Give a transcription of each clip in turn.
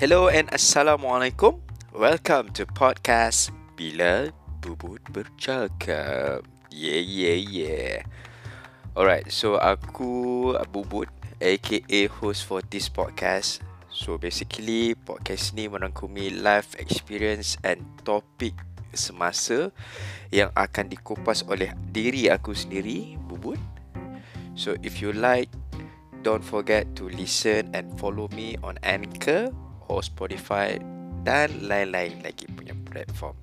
Hello and Assalamualaikum. Welcome to podcast Bila Bubut Bercakap. Yeah yeah yeah. Alright, so aku Bubut aka host for this podcast. So basically podcast ni merangkumi life experience and topik semasa Yang akan dikupas oleh diri aku sendiri Bubut. So if you like Don't forget to listen and follow me on Anchor or Spotify dan lain-lain lagi punya platform.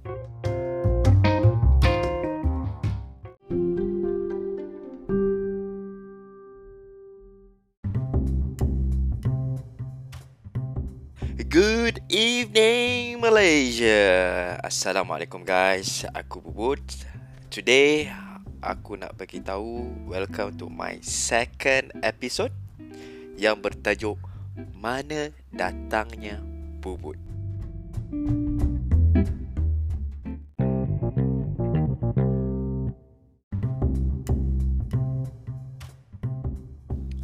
Good evening Malaysia. Assalamualaikum guys. Aku Bubut. Today aku nak bagi tahu welcome to my second episode yang bertajuk mana datangnya bubut.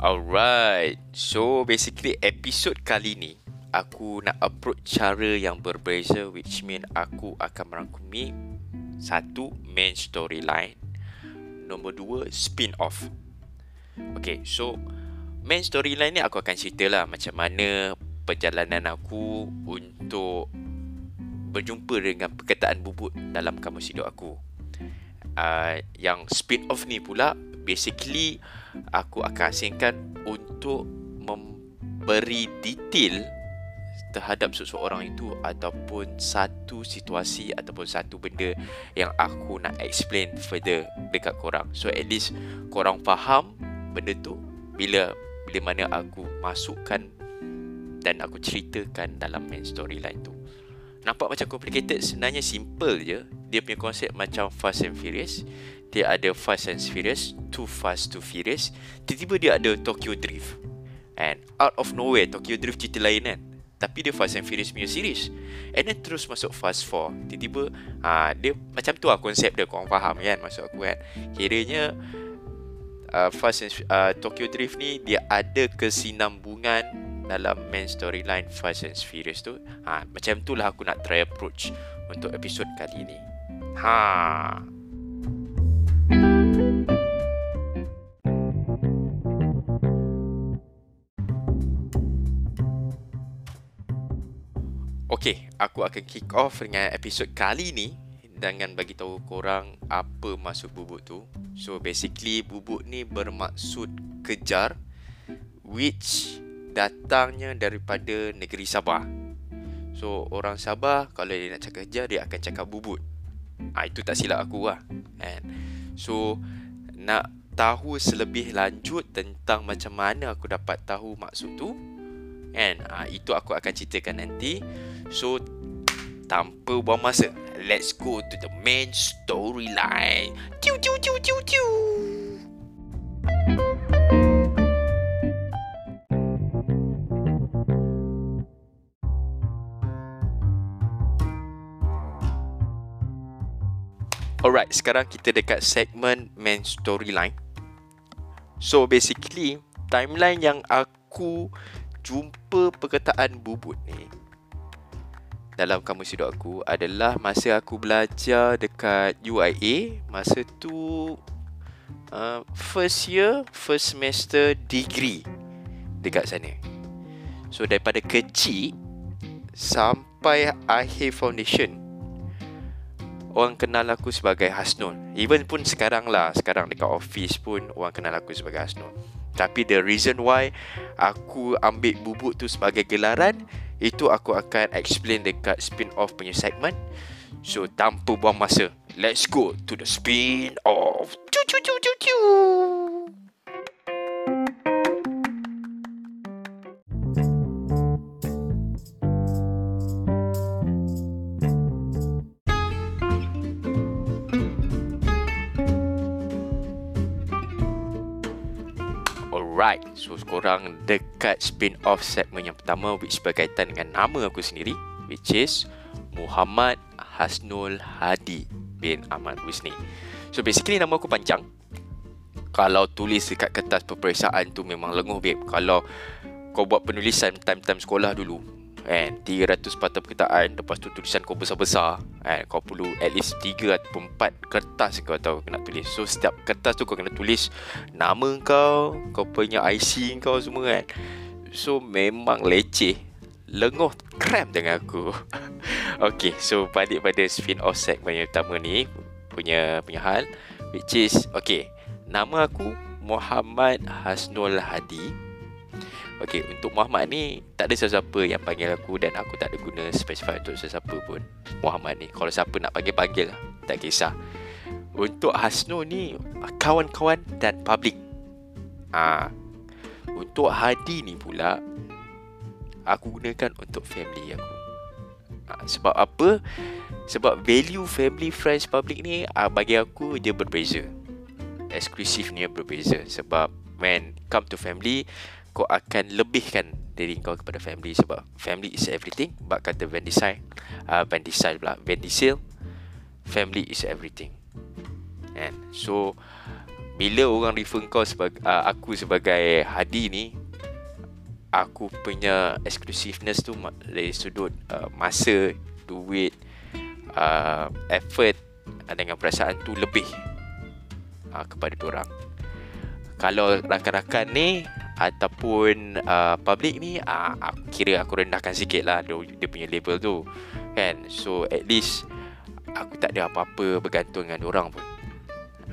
Alright, so basically episode kali ni aku nak approach cara yang berbeza which mean aku akan merangkumi satu main storyline, nombor dua spin off. Okay, so main storyline ni aku akan cerita lah macam mana perjalanan aku untuk berjumpa dengan perkataan bubut dalam kamus hidup aku. Uh, yang spin off ni pula basically aku akan asingkan untuk memberi detail terhadap seseorang itu ataupun satu situasi ataupun satu benda yang aku nak explain further dekat korang. So at least korang faham benda tu bila bila mana aku masukkan dan aku ceritakan dalam main storyline tu. Nampak macam complicated, sebenarnya simple je. Dia punya konsep macam Fast and Furious. Dia ada Fast and Furious, Too Fast, Too Furious. Tiba-tiba dia ada Tokyo Drift. And out of nowhere, Tokyo Drift cerita lain kan. Tapi dia Fast and Furious punya series. And then terus masuk Fast 4. Tiba-tiba, ha, dia macam tu lah konsep dia. Korang faham kan maksud aku kan. Kiranya, uh, Fast and uh, Tokyo Drift ni dia ada kesinambungan dalam main storyline Fast and Furious tu. Ha, macam tu lah aku nak try approach untuk episod kali ni. Ha. Okay, aku akan kick off dengan episod kali ni dengan bagi tahu korang apa maksud bubuk tu. So basically bubuk ni bermaksud kejar which datangnya daripada negeri Sabah. So orang Sabah kalau dia nak cakap kejar dia akan cakap bubut. Ah ha, itu tak silap aku lah. And so nak tahu selebih lanjut tentang macam mana aku dapat tahu maksud tu and ha, itu aku akan ceritakan nanti. So tanpa buang masa, let's go to the main storyline. Tiu tiu tiu tiu tiu. Alright, sekarang kita dekat segmen main storyline. So basically, timeline yang aku jumpa perkataan bubut ni dalam kamus hidup aku adalah masa aku belajar dekat UIA masa tu uh, first year first semester degree dekat sana. So daripada kecil sampai akhir foundation orang kenal aku sebagai Hasnul. Even pun sekarang lah sekarang dekat office pun orang kenal aku sebagai Hasnul. Tapi the reason why aku ambil bubuk tu sebagai gelaran itu aku akan explain dekat spin-off punya segment. So, tanpa buang masa, let's go to the spin-off. Cu. So korang dekat spin-off segmen yang pertama which berkaitan dengan nama aku sendiri which is Muhammad Hasnul Hadi bin Ahmad Wisni. So basically nama aku panjang. Kalau tulis dekat kertas peperiksaan tu memang lenguh babe. Kalau kau buat penulisan time-time sekolah dulu, kan? 300 patah perkataan lepas tu tulisan kau besar-besar kan? Kau perlu at least 3 atau 4 kertas kau tahu kena tulis. So setiap kertas tu kau kena tulis nama kau kau punya IC kau semua kan? So memang leceh. Lenguh kram dengan aku. Okay so balik pada spin off segmen yang utama ni punya punya hal which is okay nama aku Muhammad Hasnul Hadi Okay, untuk Muhammad ni tak ada sesiapa yang panggil aku dan aku tak ada guna specify untuk sesiapa pun Muhammad ni. Kalau siapa nak panggil-panggil lah, tak kisah. Untuk Hasno ni, kawan-kawan dan public. Ah, Untuk Hadi ni pula, aku gunakan untuk family aku. Ha, sebab apa? Sebab value family, friends, public ni ah, bagi aku dia berbeza. Eksklusif ni berbeza. Sebab when come to family, kau akan lebihkan diri kau kepada family sebab family is everything bak kata Van Diesel uh, Van Diesel pula Van Diesel family is everything. And so bila orang refer kau sebagai uh, aku sebagai Hadi ni aku punya exclusiveness tu dari sudut uh, masa duit uh, effort dengan perasaan tu lebih uh, kepada orang. Kalau rakan-rakan ni ataupun uh, public ni uh, aku kira aku rendahkan sikit lah dia, dia punya label tu kan? So at least aku tak ada apa-apa bergantung dengan orang pun.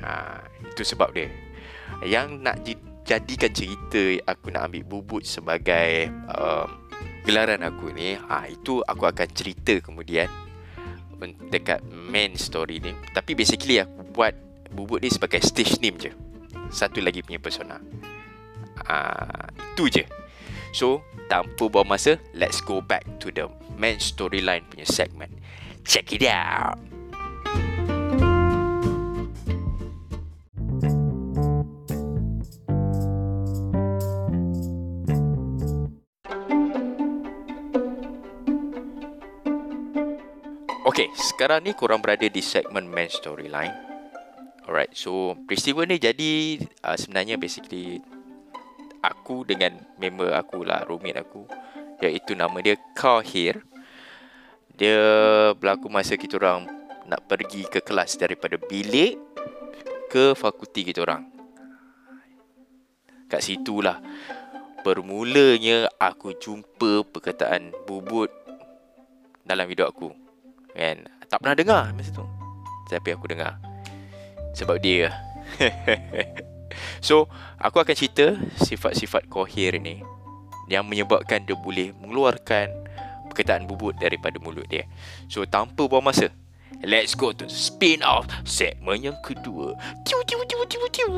Uh, itu sebab dia. Yang nak jadikan cerita aku nak ambil bubut sebagai uh, gelaran aku ni uh, itu aku akan cerita kemudian dekat main story ni. Tapi basically aku buat bubut ni sebagai stage name je. Satu lagi punya persona Ah, itu je. So, tanpa buang masa, let's go back to the main storyline punya segment. Check it out. Okay, sekarang ni korang berada di segmen main storyline. Alright, so peristiwa ni jadi uh, sebenarnya basically aku dengan member aku lah, roommate aku iaitu nama dia Kahir. Dia berlaku masa kita orang nak pergi ke kelas daripada bilik ke fakulti kita orang. Kat situlah bermulanya aku jumpa perkataan bubut dalam hidup aku. Kan? Tak pernah dengar masa tu. Tapi aku dengar. Sebab dia. So, aku akan cerita sifat-sifat kohir ni yang menyebabkan dia boleh mengeluarkan perkataan bubut daripada mulut dia. So, tanpa buang masa, let's go to spin off segmen yang kedua. Tiu tiu tiu tiu tiu.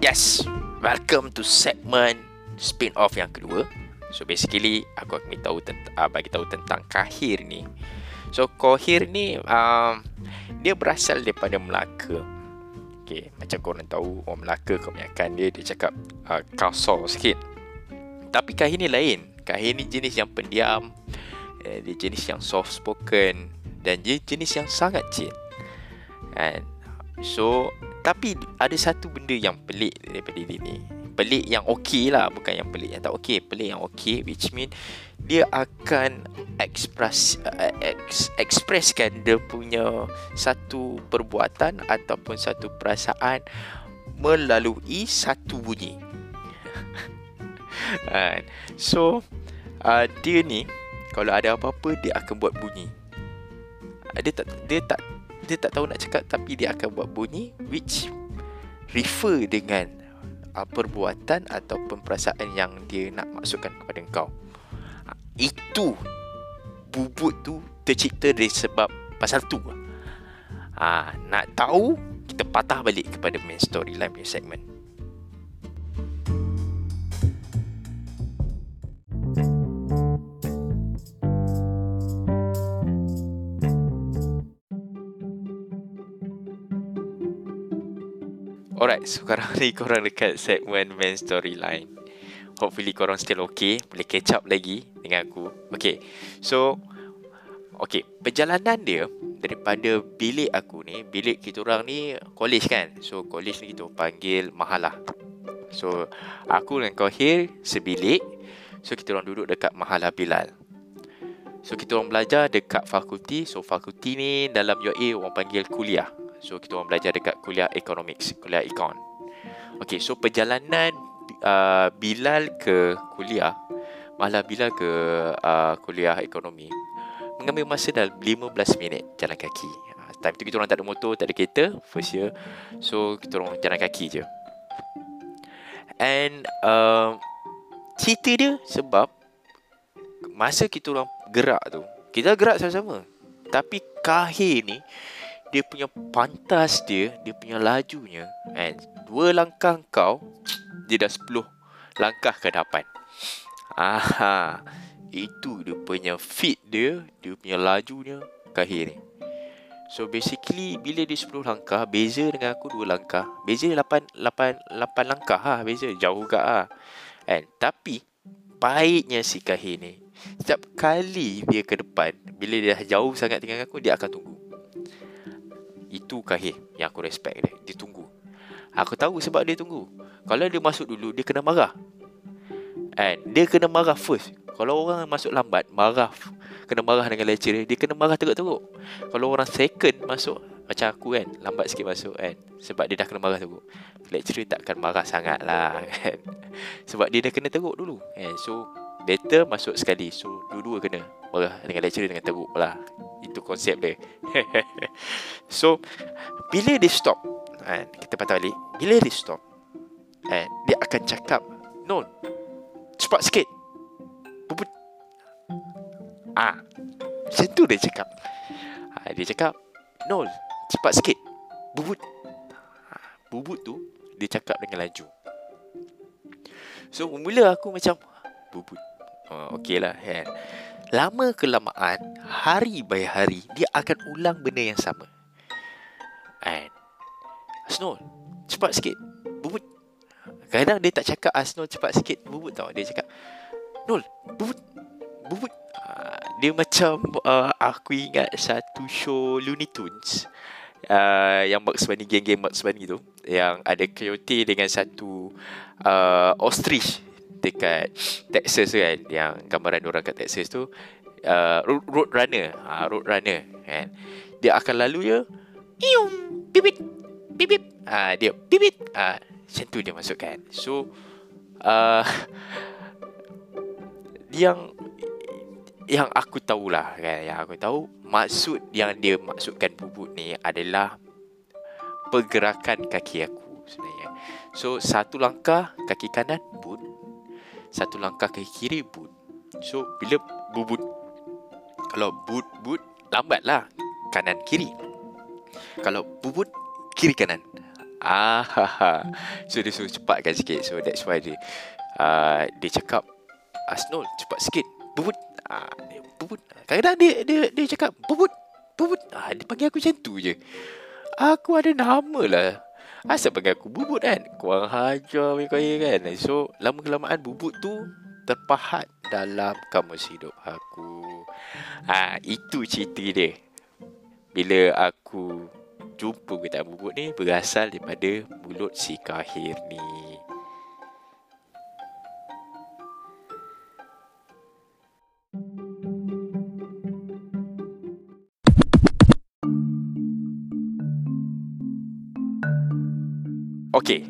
Yes, welcome to segment spin off yang kedua. So basically aku akan tahu tentang uh, bagi tahu tentang Kahir ni. So Kahir ni um, dia berasal daripada Melaka. Okay, macam korang tahu orang Melaka kebanyakan dia dia cakap uh, kasar sikit. Tapi Kahir ni lain. Kahir ni jenis yang pendiam. Eh, dia jenis yang soft spoken dan dia jenis yang sangat chill. And so tapi ada satu benda yang pelik daripada dia ni pelik yang okey lah bukan yang pelik yang tak okey pelik yang okey which mean dia akan express uh, ex, expresskan dia punya satu perbuatan ataupun satu perasaan melalui satu bunyi. Uh, so uh, dia ni kalau ada apa-apa dia akan buat bunyi. Uh, dia tak dia tak dia tak tahu nak cakap tapi dia akan buat bunyi which refer dengan perbuatan ataupun perasaan yang dia nak masukkan kepada engkau. Uh, itu bubut tu tercipta dari sebab pasal tu. Uh, nak tahu, kita patah balik kepada main storyline punya segment. Alright, sekarang ni korang dekat segmen main storyline. Hopefully korang still okay. Boleh catch up lagi dengan aku. Okay, so... Okay, perjalanan dia daripada bilik aku ni bilik kita orang ni college kan so college ni kita panggil mahalah so aku dengan Kohir sebilik so kita orang duduk dekat mahalah Bilal so kita orang belajar dekat fakulti so fakulti ni dalam UAE orang panggil kuliah so kita orang belajar dekat kuliah economics kuliah econ Okay, so perjalanan uh, Bilal ke kuliah Malah Bilal ke uh, kuliah ekonomi mengambil masa dalam 15 minit jalan kaki. Ha, time tu kita orang tak ada motor, tak ada kereta, first year. So kita orang jalan kaki je. And uh, cerita dia sebab masa kita orang gerak tu, kita gerak sama-sama. Tapi kahir ni dia punya pantas dia, dia punya lajunya and dua langkah kau dia dah 10 langkah ke depan. Aha. Itu dia punya fit dia Dia punya lajunya Kahir ni So basically Bila dia 10 langkah Beza dengan aku 2 langkah Beza 8, 8, 8 langkah ha, Beza jauh juga ha. And, Tapi Baiknya si Kahir ni Setiap kali dia ke depan Bila dia jauh sangat dengan aku Dia akan tunggu Itu Kahir Yang aku respect dia. Dia tunggu. Aku tahu sebab dia tunggu. Kalau dia masuk dulu Dia kena marah. And Dia kena marah first. Kalau orang masuk lambat Marah Kena marah dengan lecturer Dia kena marah teruk-teruk. Kalau orang second masuk Macam aku kan Lambat sikit masuk kan Sebab dia dah kena marah teruk. Lecturer takkan marah sangat lah kan. Sebab dia dah kena teruk dulu kan. So Better masuk sekali. So dua-dua kena Marah dengan lecturer dengan teruk lah Itu konsep dia So Bila dia stop kan, Kita patah balik Bila dia stop kan, Dia akan cakap No Cepat sikit bubut. Ah, macam tu dia cakap. Ha, dia cakap, Nol, cepat sikit. Bubut. Ha, bubut tu, dia cakap dengan laju. So, mula aku macam, bubut. Oh, okey lah. Kan? Lama kelamaan, hari by hari, dia akan ulang benda yang sama. And, Asnol, cepat sikit. Bubut. Kadang dia tak cakap Asnol cepat sikit. Bubut tau. Dia cakap, Nol Bubut Bubut uh, Dia macam uh, Aku ingat Satu show Looney Tunes uh, Yang Bugs Bunny Geng-geng Bugs Bunny tu Yang ada coyote Dengan satu uh, Ostrich Dekat Texas kan Yang gambaran orang kat Texas tu uh, Road Runner uh, Road Runner kan. Dia akan lalu je Ium Bibit Bibit uh, Dia Bibit uh, Macam tu dia masukkan. So uh, yang yang aku tahulah kan yang aku tahu maksud yang dia maksudkan bubut ni adalah pergerakan kaki aku sebenarnya. So satu langkah kaki kanan boot, satu langkah kaki kiri boot. So bila bubut kalau boot boot lambatlah kanan kiri. Kalau bubut kiri kanan. Ah, ha, ha. so dia suruh cepatkan sikit. So that's why dia uh, dia cakap Asnul cepat sikit Bubut ah, Bubut Kadang-kadang dia, dia, dia cakap Bubut Bubut ah, Dia panggil aku macam tu je Aku ada nama lah Asal panggil aku bubut kan? Kuang hajar kaya kan? So lama-kelamaan bubut tu Terpahat dalam kamus hidup aku. Ha, Itu cerita dia. Bila aku Jumpa kita bubut ni Berasal daripada Mulut si kahir ni Okay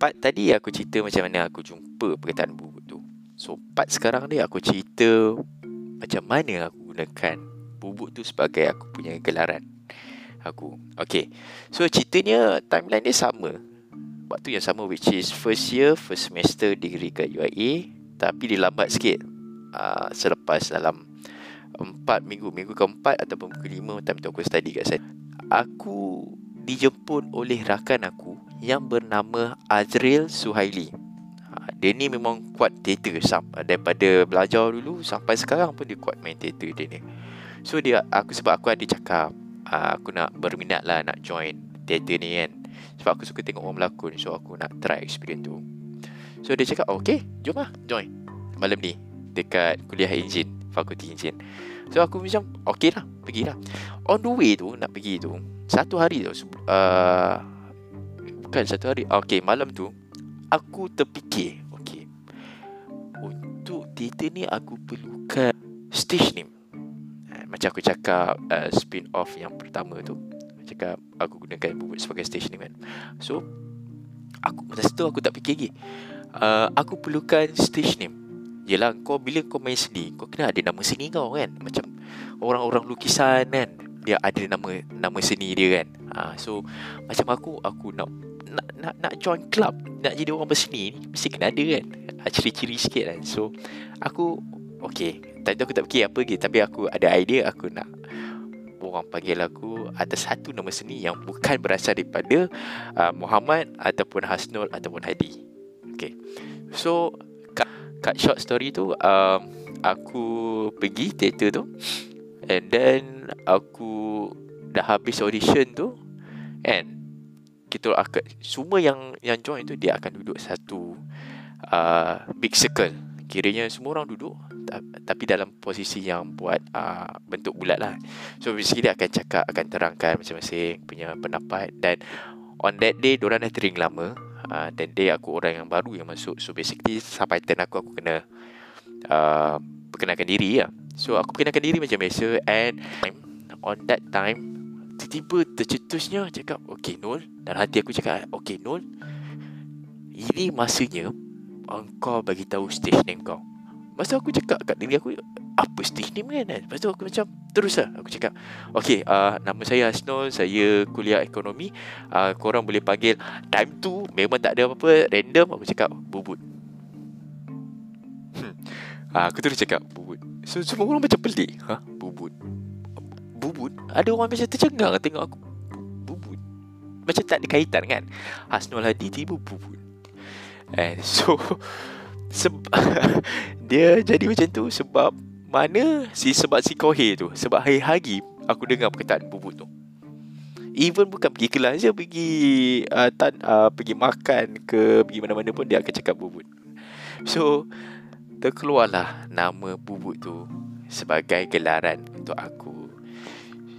Part tadi aku cerita macam mana aku jumpa perkataan bubut tu. So part sekarang ni aku cerita Macam mana aku gunakan bubut tu sebagai aku punya gelaran. Aku Okay So ceritanya timeline dia sama. Waktu yang sama which is first year First semester degree kat UIA Tapi dia lambat sikit. Uh, Selepas dalam Empat minggu Minggu keempat Ataupun minggu kelima Time tu aku study kat sana. Aku dijemput oleh rakan aku yang bernama Azril Suhaili. Ha, dia ni memang kuat teater daripada belajar dulu sampai sekarang pun dia kuat main teater dia ni. So dia aku sebab aku ada cakap ha, aku nak berminat lah nak join teater ni kan. Sebab aku suka tengok orang berlakon so aku nak try experience tu. So dia cakap okay jom lah join malam ni dekat kuliah engine fakulti enjin. So aku macam okay lah pergi lah. On the way tu nak pergi tu satu hari tu uh, bukan satu hari. Okay malam tu aku terfikir okay untuk teater ni aku perlukan stage name. Eh, macam aku cakap uh, spin off yang pertama tu cakap aku gunakan bubut sebagai stage name kan. So aku masa tu aku tak fikir lagi. Uh, aku perlukan stage name. Yelah kau bila kau main seni Kau kena ada nama seni kau kan Macam orang-orang lukisan kan Dia ada nama nama seni dia kan ha, So macam aku Aku nak nak, nak nak join club Nak jadi orang berseni ni Mesti kena ada kan? Ha, Ciri-ciri sikit kan. So Aku Okay. Tadi aku tak fikir apa lagi Tapi aku ada idea Aku nak Orang panggil aku Atas satu nama seni Yang bukan berasal daripada uh, Muhammad Ataupun Hasnul Ataupun Hadi. Okay. So cut short story tu um, aku pergi teater tu and then aku dah habis audition tu and kita akan semua yang yang join tu dia akan duduk satu uh, big circle. Kiranya semua orang duduk tapi dalam posisi yang buat uh, bentuk bulat lah. So basically dia akan cakap akan terangkan masing-masing punya pendapat. Dan on that day diorang dah tering lama. Uh, Dan dia aku orang yang baru yang masuk. So basically sampai turn aku Aku kena uh, Perkenalkan diri lah. So aku perkenalkan diri macam biasa. And On that time Tiba-tiba tercetusnya Cakap Okay Nul. Dan hati aku cakap Okay Nul. Ini masanya Engkau bagi tahu stage name kau. Masa aku cakap kat diri aku Apa stage name kan Lepas tu aku macam Terus lah. Aku cakap Okay uh, Nama saya Asnol Saya kuliah ekonomi. Uh, Korang boleh panggil Time tu. Memang tak ada apa-apa Random. Aku cakap Bubut. Hmm. uh, Aku terus cakap Bubut. So semua orang macam pelik. Ha? Bubut Bubut Ada orang macam tercengang Tengok aku. Bubut? Macam tak ada kaitan kan? Asnol Hadi tiba Bubut. And so Sebab Dia jadi macam tu Sebab Mana si Sebab si Kohei tu Sebab hari-hari Aku dengar perkataan bubut tu. Even bukan pergi kelas je Pergi uh, tan, uh, Pergi makan ke Pergi mana-mana pun Dia akan cakap bubut. So Terkeluarlah Nama bubut tu Sebagai gelaran Untuk aku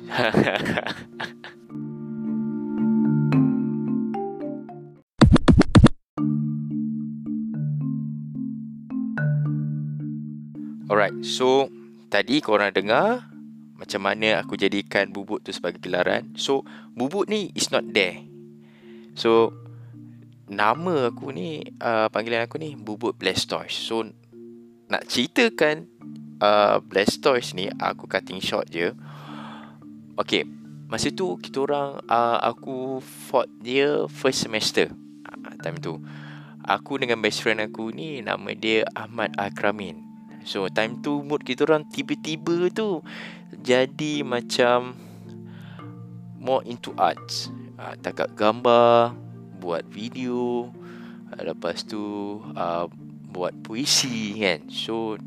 Alright, so tadi korang dengar macam mana aku jadikan bubut tu sebagai gelaran. So, bubut ni is not there. So, nama aku ni, uh, panggilan aku ni bubut Blastoise. So, nak ceritakan uh, Blastoise ni, aku cutting short je. Okay, masa tu kita orang, uh, aku fought dia first semester. Uh, time tu. Aku dengan best friend aku ni, nama dia Ahmad Akramin. So time tu mood kita orang tiba-tiba tu jadi macam more into arts. Uh, takat gambar, buat video, uh, lepas tu uh, buat puisi kan. So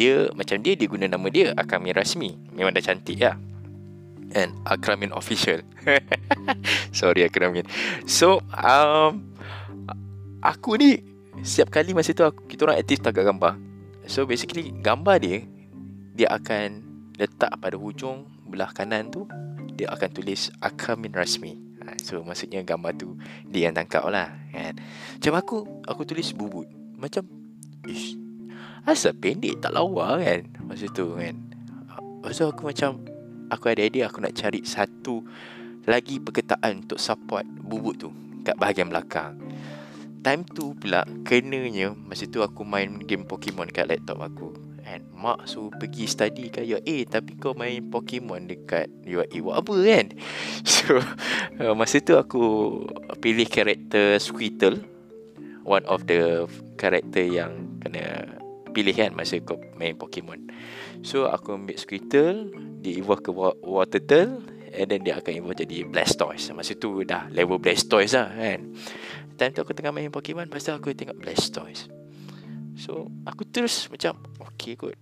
dia macam dia dia guna nama dia Akramin Rasmi. Memang dah cantik lah. And Akramin Official. Sorry Akramin. So um, aku ni setiap kali masa tu aku, kita orang aktif takat gambar. So basically gambar dia Dia akan letak pada hujung belah kanan tu Dia akan tulis Akramin Rasmi ha, So maksudnya gambar tu Dia yang tangkap lah kan? Macam aku Aku tulis bubut Macam Ish Asal pendek tak lawa kan Masa tu kan So aku macam Aku ada idea Aku nak cari satu Lagi perkataan Untuk support bubut tu Kat bahagian belakang. Time tu pula kenanya masa tu aku main game Pokemon kat laptop aku. And mak suruh pergi study kat UA tapi kau main Pokemon dekat UA buat apa kan? So uh, masa tu aku pilih karakter Squirtle one of the karakter yang kena pilih kan masa kau main Pokemon. So aku ambil Squirtle dia evolve ke Water Turtle and then dia akan evolve jadi Blastoise. Masa tu dah level Blastoise lah kan. Time tu aku tengah main Pokemon tu aku tengok Blastoise. So aku terus macam Okay kot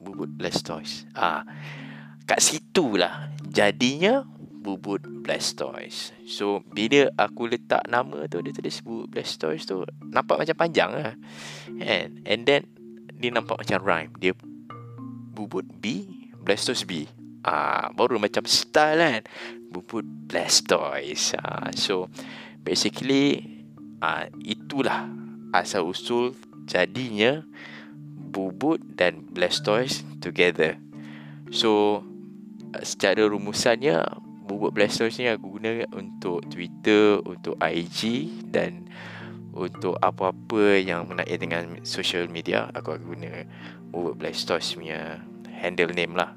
Bubut Blastoise. Ah, Kat situ lah Jadinya Bubut Blastoise. So bila aku letak nama tu Dia tulis Bubut Blastoise tu Nampak macam panjang lah And, and then Dia nampak macam rhyme. Dia Bubut B Blastoise B. Ah, baru macam style kan. Bubut Blastoise. Ah, So Basically ah, Itulah Asal usul Jadinya Bubut dan Blastoise Together. So Secara rumusannya Bubut Blastoise ni aku guna Untuk Twitter Untuk IG Dan Untuk apa-apa yang mengenai dengan social media Aku akan guna Bubut Blastoise punya Handle name lah.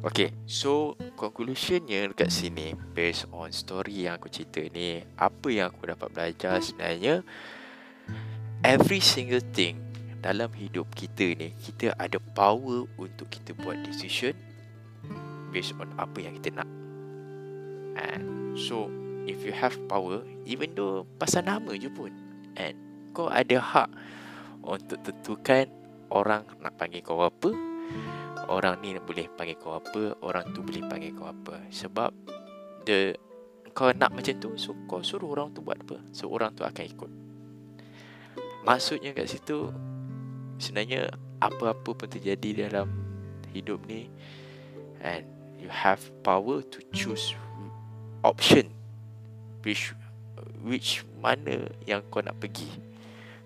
Okay, so conclusionnya dekat sini based on story yang aku cerita ni, apa yang aku dapat belajar sebenarnya every single thing dalam hidup kita ni, kita ada power untuk kita buat decision based on apa yang kita nak. And so if you have power, even though pasal nama je pun, and kau ada hak untuk tentukan orang nak panggil kau apa, orang ni boleh panggil kau apa, orang tu boleh panggil kau apa. Sebab the kau nak macam tu, so kau suruh orang tu buat apa. So orang tu akan ikut. Maksudnya kat situ sebenarnya apa-apa pun terjadi dalam hidup ni and you have power to choose option which which mana yang kau nak pergi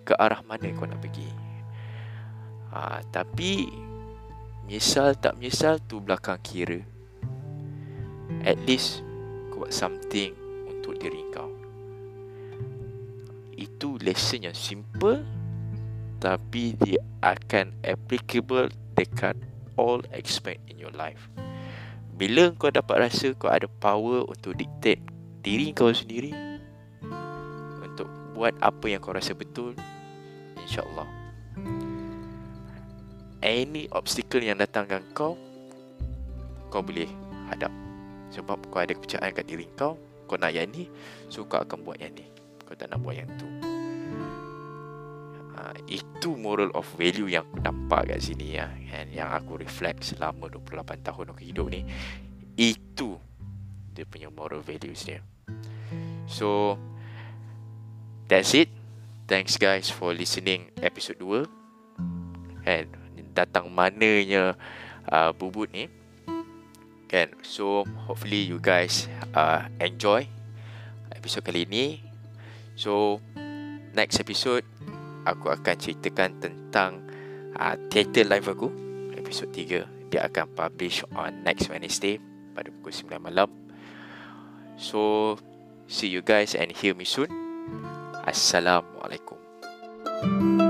ke arah mana kau nak pergi. Ha, tapi Menyesal tak menyesal tu belakang kira. At least Kau buat something Untuk diri kau. Itu lesson yang simple Tapi dia akan applicable Dekat all aspect in your life. Bila kau dapat rasa Kau ada power untuk dictate Diri kau sendiri Untuk buat apa yang kau rasa betul InsyaAllah. Any obstacle yang datangkan kau kau boleh hadap. Sebab kau ada kepercayaan kat diri kau kau nak yang ni so kau akan buat yang ni. Kau tak nak buat yang tu ha, itu moral of value yang aku nampak kat sini ya and yang aku reflect selama 28 tahun aku hidup ni. Itu dia punya moral values dia so that's it. Thanks guys for listening episode 2 and datang mananya uh, bubut ni. Kan so hopefully you guys uh, enjoy episode kali ini. So next episode aku akan ceritakan tentang uh, theater live aku episode 3 dia akan publish on next Wednesday pada pukul 9 malam. So see you guys and hear me soon. Assalamualaikum. thank you